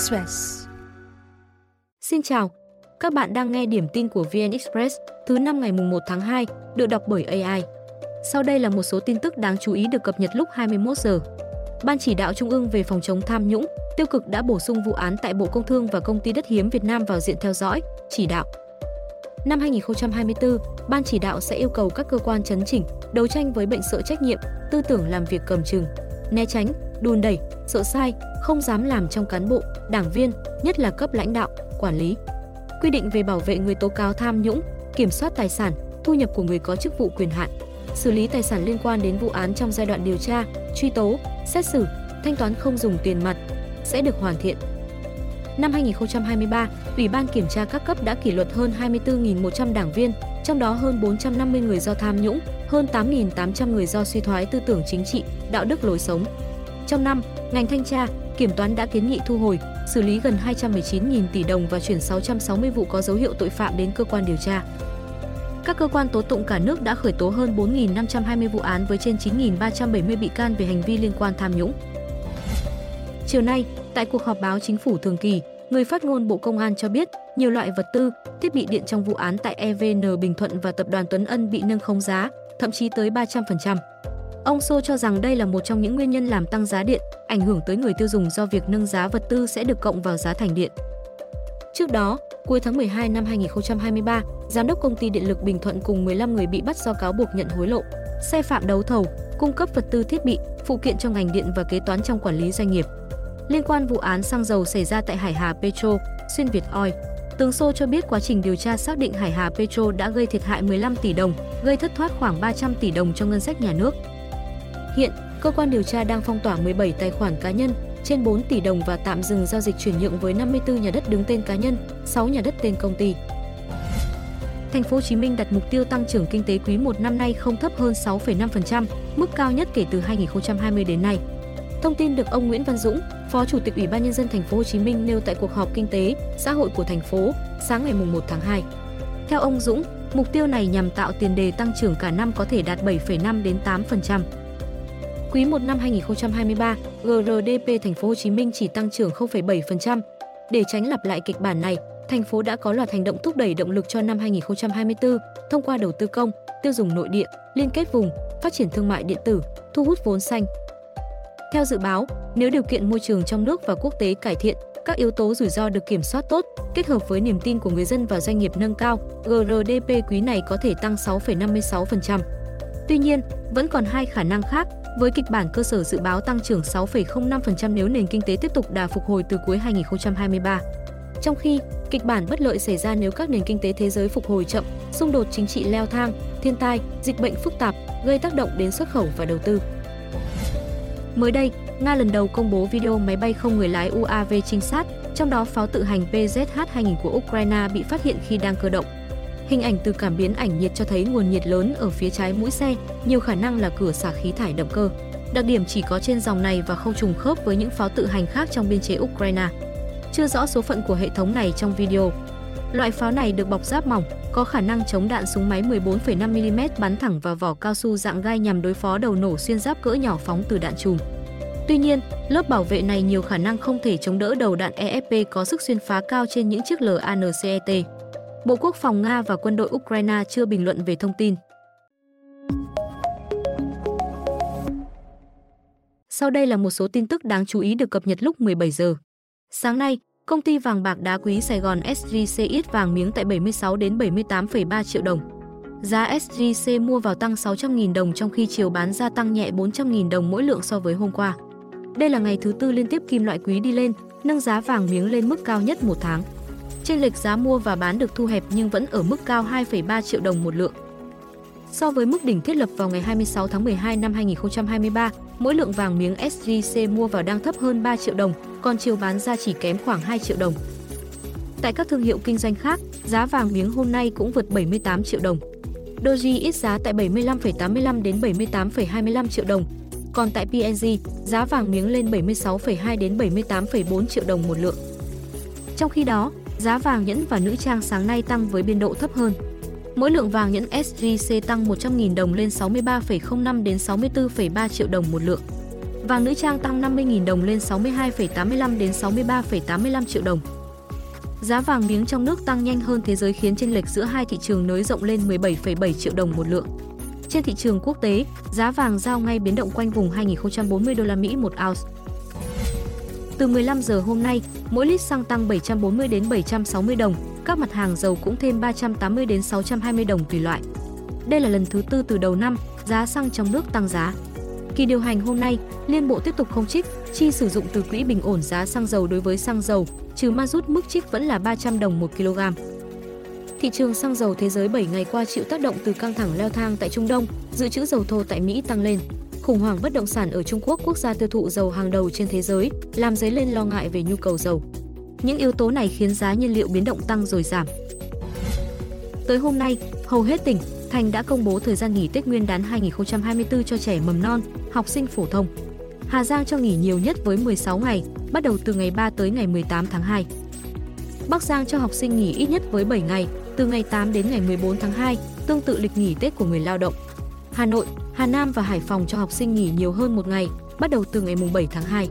Express. Xin chào, các bạn đang nghe điểm tin của VN Express thứ năm ngày 1 tháng 2, được đọc bởi AI. Sau đây là một số tin tức đáng chú ý được cập nhật lúc 21 giờ. Ban chỉ đạo Trung ương về phòng chống tham nhũng, tiêu cực đã bổ sung vụ án tại Bộ Công Thương và Công ty Đất hiếm Việt Nam vào diện theo dõi, chỉ đạo. Năm 2024, Ban chỉ đạo sẽ yêu cầu các cơ quan chấn chỉnh, đấu tranh với bệnh sợ trách nhiệm, tư tưởng làm việc cầm chừng, né tránh, đùn đẩy, sợ sai, không dám làm trong cán bộ, đảng viên, nhất là cấp lãnh đạo, quản lý. Quy định về bảo vệ người tố cáo tham nhũng, kiểm soát tài sản, thu nhập của người có chức vụ quyền hạn, xử lý tài sản liên quan đến vụ án trong giai đoạn điều tra, truy tố, xét xử, thanh toán không dùng tiền mặt sẽ được hoàn thiện. Năm 2023, Ủy ban kiểm tra các cấp đã kỷ luật hơn 24.100 đảng viên, trong đó hơn 450 người do tham nhũng, hơn 8.800 người do suy thoái tư tưởng chính trị, đạo đức lối sống. Trong năm, ngành thanh tra, kiểm toán đã kiến nghị thu hồi, xử lý gần 219.000 tỷ đồng và chuyển 660 vụ có dấu hiệu tội phạm đến cơ quan điều tra. Các cơ quan tố tụng cả nước đã khởi tố hơn 4.520 vụ án với trên 9.370 bị can về hành vi liên quan tham nhũng. Chiều nay, tại cuộc họp báo chính phủ thường kỳ, người phát ngôn Bộ Công an cho biết nhiều loại vật tư, thiết bị điện trong vụ án tại EVN Bình Thuận và tập đoàn Tuấn Ân bị nâng không giá, thậm chí tới 300%. Ông Sô cho rằng đây là một trong những nguyên nhân làm tăng giá điện, ảnh hưởng tới người tiêu dùng do việc nâng giá vật tư sẽ được cộng vào giá thành điện. Trước đó, cuối tháng 12 năm 2023, giám đốc công ty điện lực Bình Thuận cùng 15 người bị bắt do cáo buộc nhận hối lộ, sai phạm đấu thầu, cung cấp vật tư thiết bị, phụ kiện cho ngành điện và kế toán trong quản lý doanh nghiệp. Liên quan vụ án xăng dầu xảy ra tại Hải Hà Petro, Xuyên Việt Oil, Tướng Sô cho biết quá trình điều tra xác định Hải Hà Petro đã gây thiệt hại 15 tỷ đồng, gây thất thoát khoảng 300 tỷ đồng cho ngân sách nhà nước. Hiện, cơ quan điều tra đang phong tỏa 17 tài khoản cá nhân, trên 4 tỷ đồng và tạm dừng giao dịch chuyển nhượng với 54 nhà đất đứng tên cá nhân, 6 nhà đất tên công ty. Thành phố Hồ Chí Minh đặt mục tiêu tăng trưởng kinh tế quý 1 năm nay không thấp hơn 6,5%, mức cao nhất kể từ 2020 đến nay. Thông tin được ông Nguyễn Văn Dũng, Phó Chủ tịch Ủy ban nhân dân thành phố Hồ Chí Minh nêu tại cuộc họp kinh tế, xã hội của thành phố sáng ngày 1 tháng 2. Theo ông Dũng, mục tiêu này nhằm tạo tiền đề tăng trưởng cả năm có thể đạt 7,5 đến 8%. Quý 1 năm 2023, GRDP thành phố Hồ Chí Minh chỉ tăng trưởng 0,7%. Để tránh lặp lại kịch bản này, thành phố đã có loạt hành động thúc đẩy động lực cho năm 2024 thông qua đầu tư công, tiêu dùng nội địa, liên kết vùng, phát triển thương mại điện tử, thu hút vốn xanh. Theo dự báo, nếu điều kiện môi trường trong nước và quốc tế cải thiện, các yếu tố rủi ro được kiểm soát tốt, kết hợp với niềm tin của người dân và doanh nghiệp nâng cao, GRDP quý này có thể tăng 6,56%. Tuy nhiên, vẫn còn hai khả năng khác với kịch bản cơ sở dự báo tăng trưởng 6,05% nếu nền kinh tế tiếp tục đà phục hồi từ cuối 2023. Trong khi, kịch bản bất lợi xảy ra nếu các nền kinh tế thế giới phục hồi chậm, xung đột chính trị leo thang, thiên tai, dịch bệnh phức tạp gây tác động đến xuất khẩu và đầu tư. Mới đây, Nga lần đầu công bố video máy bay không người lái UAV trinh sát, trong đó pháo tự hành PZH-2000 của Ukraine bị phát hiện khi đang cơ động. Hình ảnh từ cảm biến ảnh nhiệt cho thấy nguồn nhiệt lớn ở phía trái mũi xe, nhiều khả năng là cửa xả khí thải động cơ. Đặc điểm chỉ có trên dòng này và không trùng khớp với những pháo tự hành khác trong biên chế Ukraine. Chưa rõ số phận của hệ thống này trong video. Loại pháo này được bọc giáp mỏng, có khả năng chống đạn súng máy 14,5mm bắn thẳng vào vỏ cao su dạng gai nhằm đối phó đầu nổ xuyên giáp cỡ nhỏ phóng từ đạn chùm. Tuy nhiên, lớp bảo vệ này nhiều khả năng không thể chống đỡ đầu đạn EFP có sức xuyên phá cao trên những chiếc LANCET. Bộ Quốc phòng Nga và quân đội Ukraine chưa bình luận về thông tin. Sau đây là một số tin tức đáng chú ý được cập nhật lúc 17 giờ. Sáng nay, công ty vàng bạc đá quý Sài Gòn SJC ít vàng miếng tại 76 đến 78,3 triệu đồng. Giá SJC mua vào tăng 600.000 đồng trong khi chiều bán ra tăng nhẹ 400.000 đồng mỗi lượng so với hôm qua. Đây là ngày thứ tư liên tiếp kim loại quý đi lên, nâng giá vàng miếng lên mức cao nhất một tháng. Trên lệch giá mua và bán được thu hẹp nhưng vẫn ở mức cao 2,3 triệu đồng một lượng. So với mức đỉnh thiết lập vào ngày 26 tháng 12 năm 2023, mỗi lượng vàng miếng SJC mua vào đang thấp hơn 3 triệu đồng, còn chiều bán ra chỉ kém khoảng 2 triệu đồng. Tại các thương hiệu kinh doanh khác, giá vàng miếng hôm nay cũng vượt 78 triệu đồng. Doji ít giá tại 75,85 đến 78,25 triệu đồng, còn tại PNG, giá vàng miếng lên 76,2 đến 78,4 triệu đồng một lượng. Trong khi đó, giá vàng nhẫn và nữ trang sáng nay tăng với biên độ thấp hơn. Mỗi lượng vàng nhẫn SJC tăng 100.000 đồng lên 63,05 đến 64,3 triệu đồng một lượng. Vàng nữ trang tăng 50.000 đồng lên 62,85 đến 63,85 triệu đồng. Giá vàng miếng trong nước tăng nhanh hơn thế giới khiến chênh lệch giữa hai thị trường nới rộng lên 17,7 triệu đồng một lượng. Trên thị trường quốc tế, giá vàng giao ngay biến động quanh vùng 2040 đô la Mỹ một ounce. Từ 15 giờ hôm nay, mỗi lít xăng tăng 740 đến 760 đồng, các mặt hàng dầu cũng thêm 380 đến 620 đồng tùy loại. Đây là lần thứ tư từ đầu năm, giá xăng trong nước tăng giá. Kỳ điều hành hôm nay, Liên Bộ tiếp tục không trích, chi sử dụng từ quỹ bình ổn giá xăng dầu đối với xăng dầu, trừ ma rút mức trích vẫn là 300 đồng 1 kg. Thị trường xăng dầu thế giới 7 ngày qua chịu tác động từ căng thẳng leo thang tại Trung Đông, dự trữ dầu thô tại Mỹ tăng lên. Khủng hoảng bất động sản ở Trung Quốc, quốc gia tiêu thụ dầu hàng đầu trên thế giới, làm dấy lên lo ngại về nhu cầu dầu. Những yếu tố này khiến giá nhiên liệu biến động tăng rồi giảm. Tới hôm nay, hầu hết tỉnh, thành đã công bố thời gian nghỉ Tết Nguyên đán 2024 cho trẻ mầm non, học sinh phổ thông. Hà Giang cho nghỉ nhiều nhất với 16 ngày, bắt đầu từ ngày 3 tới ngày 18 tháng 2. Bắc Giang cho học sinh nghỉ ít nhất với 7 ngày, từ ngày 8 đến ngày 14 tháng 2, tương tự lịch nghỉ Tết của người lao động. Hà Nội, Hà Nam và Hải Phòng cho học sinh nghỉ nhiều hơn một ngày, bắt đầu từ ngày 7 tháng 2.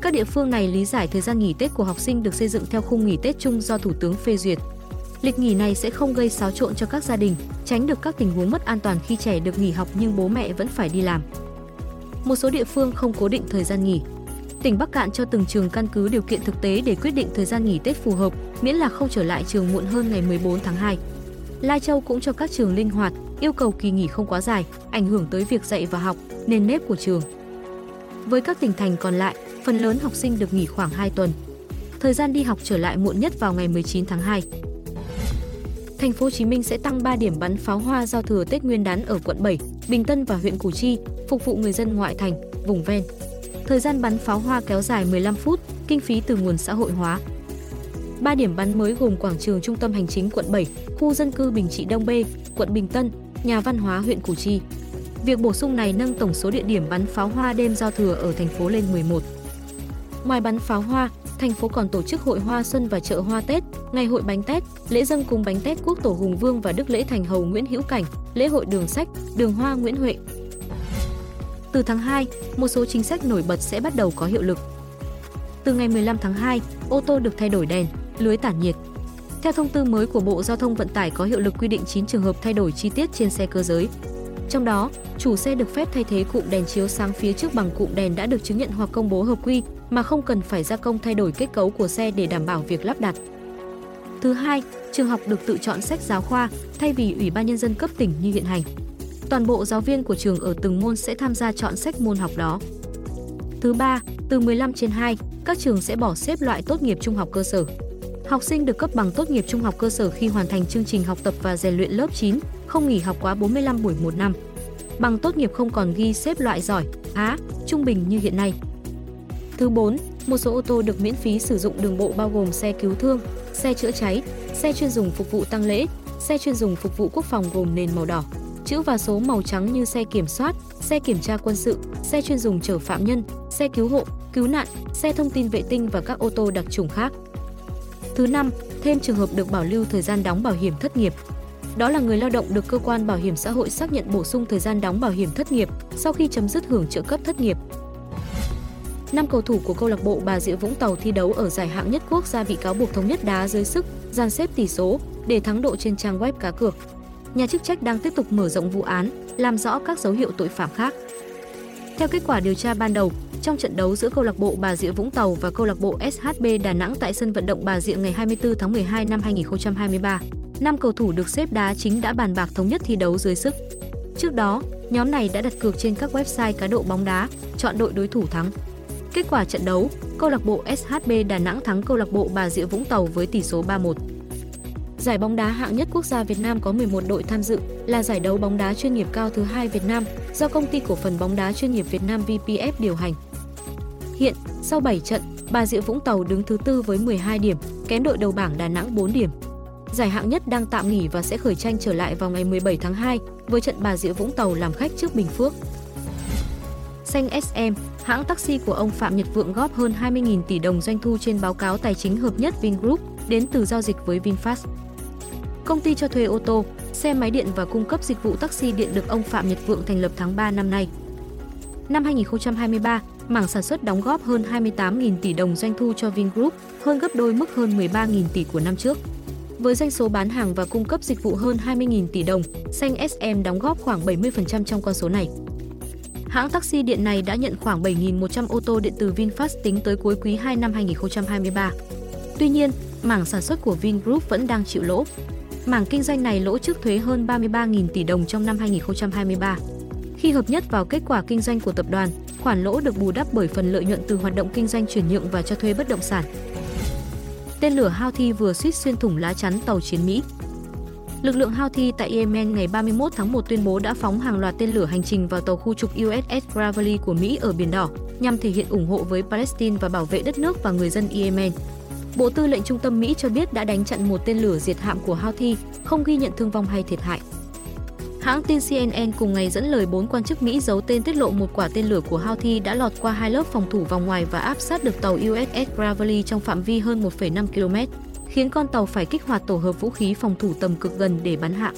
Các địa phương này lý giải thời gian nghỉ Tết của học sinh được xây dựng theo khung nghỉ Tết chung do Thủ tướng phê duyệt. Lịch nghỉ này sẽ không gây xáo trộn cho các gia đình, tránh được các tình huống mất an toàn khi trẻ được nghỉ học nhưng bố mẹ vẫn phải đi làm. Một số địa phương không cố định thời gian nghỉ. Tỉnh Bắc Cạn cho từng trường căn cứ điều kiện thực tế để quyết định thời gian nghỉ Tết phù hợp, miễn là không trở lại trường muộn hơn ngày 14 tháng 2. Lai Châu cũng cho các trường linh hoạt, yêu cầu kỳ nghỉ không quá dài, ảnh hưởng tới việc dạy và học, nền nếp của trường. Với các tỉnh thành còn lại, phần lớn học sinh được nghỉ khoảng 2 tuần. Thời gian đi học trở lại muộn nhất vào ngày 19 tháng 2. Thành phố Hồ Chí Minh sẽ tăng 3 điểm bắn pháo hoa giao thừa Tết Nguyên đán ở quận 7, Bình Tân và huyện Củ Chi, phục vụ người dân ngoại thành, vùng ven. Thời gian bắn pháo hoa kéo dài 15 phút, kinh phí từ nguồn xã hội hóa. 3 điểm bắn mới gồm quảng trường trung tâm hành chính quận 7, khu dân cư Bình Trị Đông B, quận Bình Tân, nhà văn hóa huyện Củ Chi. Việc bổ sung này nâng tổng số địa điểm bắn pháo hoa đêm giao thừa ở thành phố lên 11. Ngoài bắn pháo hoa, thành phố còn tổ chức hội hoa xuân và chợ hoa Tết, ngày hội bánh Tết, lễ dân cúng bánh Tết quốc tổ Hùng Vương và Đức lễ Thành Hầu Nguyễn Hữu Cảnh, lễ hội đường sách, đường hoa Nguyễn Huệ. Từ tháng 2, một số chính sách nổi bật sẽ bắt đầu có hiệu lực. Từ ngày 15 tháng 2, ô tô được thay đổi đèn, lưới tản nhiệt. Theo thông tư mới của Bộ Giao thông Vận tải có hiệu lực quy định 9 trường hợp thay đổi chi tiết trên xe cơ giới. Trong đó, chủ xe được phép thay thế cụm đèn chiếu sáng phía trước bằng cụm đèn đã được chứng nhận hoặc công bố hợp quy mà không cần phải gia công thay đổi kết cấu của xe để đảm bảo việc lắp đặt. Thứ hai, trường học được tự chọn sách giáo khoa thay vì Ủy ban nhân dân cấp tỉnh như hiện hành. Toàn bộ giáo viên của trường ở từng môn sẽ tham gia chọn sách môn học đó. Thứ ba, từ 15 trên 2, các trường sẽ bỏ xếp loại tốt nghiệp trung học cơ sở. Học sinh được cấp bằng tốt nghiệp trung học cơ sở khi hoàn thành chương trình học tập và rèn luyện lớp 9, không nghỉ học quá 45 buổi một năm. Bằng tốt nghiệp không còn ghi xếp loại giỏi, Á, trung bình như hiện nay. Thứ 4, một số ô tô được miễn phí sử dụng đường bộ bao gồm xe cứu thương, xe chữa cháy, xe chuyên dùng phục vụ tăng lễ, xe chuyên dùng phục vụ quốc phòng gồm nền màu đỏ, chữ và số màu trắng như xe kiểm soát, xe kiểm tra quân sự, xe chuyên dùng chở phạm nhân, xe cứu hộ, cứu nạn, xe thông tin vệ tinh và các ô tô đặc trùng khác. Thứ năm, thêm trường hợp được bảo lưu thời gian đóng bảo hiểm thất nghiệp. Đó là người lao động được cơ quan bảo hiểm xã hội xác nhận bổ sung thời gian đóng bảo hiểm thất nghiệp sau khi chấm dứt hưởng trợ cấp thất nghiệp. Năm cầu thủ của câu lạc bộ Bà Rịa Vũng Tàu thi đấu ở giải hạng nhất quốc gia bị cáo buộc thống nhất đá dưới sức, gian xếp tỷ số để thắng độ trên trang web cá cược. Nhà chức trách đang tiếp tục mở rộng vụ án, làm rõ các dấu hiệu tội phạm khác. Theo kết quả điều tra ban đầu, trong trận đấu giữa câu lạc bộ Bà Rịa Vũng Tàu và câu lạc bộ SHB Đà Nẵng tại sân vận động Bà Rịa ngày 24 tháng 12 năm 2023, năm cầu thủ được xếp đá chính đã bàn bạc thống nhất thi đấu dưới sức. Trước đó, nhóm này đã đặt cược trên các website cá độ bóng đá, chọn đội đối thủ thắng. Kết quả trận đấu, câu lạc bộ SHB Đà Nẵng thắng câu lạc bộ Bà Rịa Vũng Tàu với tỷ số 3-1. Giải bóng đá hạng nhất quốc gia Việt Nam có 11 đội tham dự, là giải đấu bóng đá chuyên nghiệp cao thứ hai Việt Nam do công ty cổ phần bóng đá chuyên nghiệp Việt Nam VPF điều hành. Hiện, sau 7 trận, Bà Rịa Vũng Tàu đứng thứ tư với 12 điểm, kém đội đầu bảng Đà Nẵng 4 điểm. Giải hạng nhất đang tạm nghỉ và sẽ khởi tranh trở lại vào ngày 17 tháng 2 với trận Bà Rịa Vũng Tàu làm khách trước Bình Phước. Xanh SM, hãng taxi của ông Phạm Nhật Vượng góp hơn 20.000 tỷ đồng doanh thu trên báo cáo tài chính hợp nhất Vingroup đến từ giao dịch với VinFast. Công ty cho thuê ô tô, xe máy điện và cung cấp dịch vụ taxi điện được ông Phạm Nhật Vượng thành lập tháng 3 năm nay. Năm 2023, mảng sản xuất đóng góp hơn 28.000 tỷ đồng doanh thu cho Vingroup, hơn gấp đôi mức hơn 13.000 tỷ của năm trước. Với doanh số bán hàng và cung cấp dịch vụ hơn 20.000 tỷ đồng, Xanh SM đóng góp khoảng 70% trong con số này. Hãng taxi điện này đã nhận khoảng 7.100 ô tô điện từ VinFast tính tới cuối quý 2 năm 2023. Tuy nhiên, mảng sản xuất của Vingroup vẫn đang chịu lỗ. Mảng kinh doanh này lỗ trước thuế hơn 33.000 tỷ đồng trong năm 2023. Khi hợp nhất vào kết quả kinh doanh của tập đoàn, khoản lỗ được bù đắp bởi phần lợi nhuận từ hoạt động kinh doanh chuyển nhượng và cho thuê bất động sản. Tên lửa Houthi vừa suýt xuyên thủng lá chắn tàu chiến Mỹ. Lực lượng Houthi tại Yemen ngày 31 tháng 1 tuyên bố đã phóng hàng loạt tên lửa hành trình vào tàu khu trục USS Gravely của Mỹ ở Biển Đỏ, nhằm thể hiện ủng hộ với Palestine và bảo vệ đất nước và người dân Yemen. Bộ Tư lệnh Trung tâm Mỹ cho biết đã đánh chặn một tên lửa diệt hạm của Houthi, không ghi nhận thương vong hay thiệt hại. Hãng tin CNN cùng ngày dẫn lời bốn quan chức Mỹ giấu tên tiết lộ một quả tên lửa của Houthi đã lọt qua hai lớp phòng thủ vòng ngoài và áp sát được tàu USS Gravely trong phạm vi hơn 1,5 km, khiến con tàu phải kích hoạt tổ hợp vũ khí phòng thủ tầm cực gần để bắn hạ.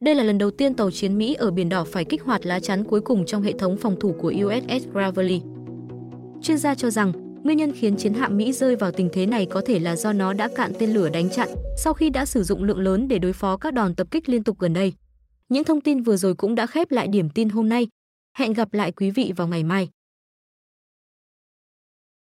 Đây là lần đầu tiên tàu chiến Mỹ ở Biển Đỏ phải kích hoạt lá chắn cuối cùng trong hệ thống phòng thủ của USS Gravely. Chuyên gia cho rằng, nguyên nhân khiến chiến hạm Mỹ rơi vào tình thế này có thể là do nó đã cạn tên lửa đánh chặn sau khi đã sử dụng lượng lớn để đối phó các đòn tập kích liên tục gần đây. Những thông tin vừa rồi cũng đã khép lại điểm tin hôm nay. Hẹn gặp lại quý vị vào ngày mai.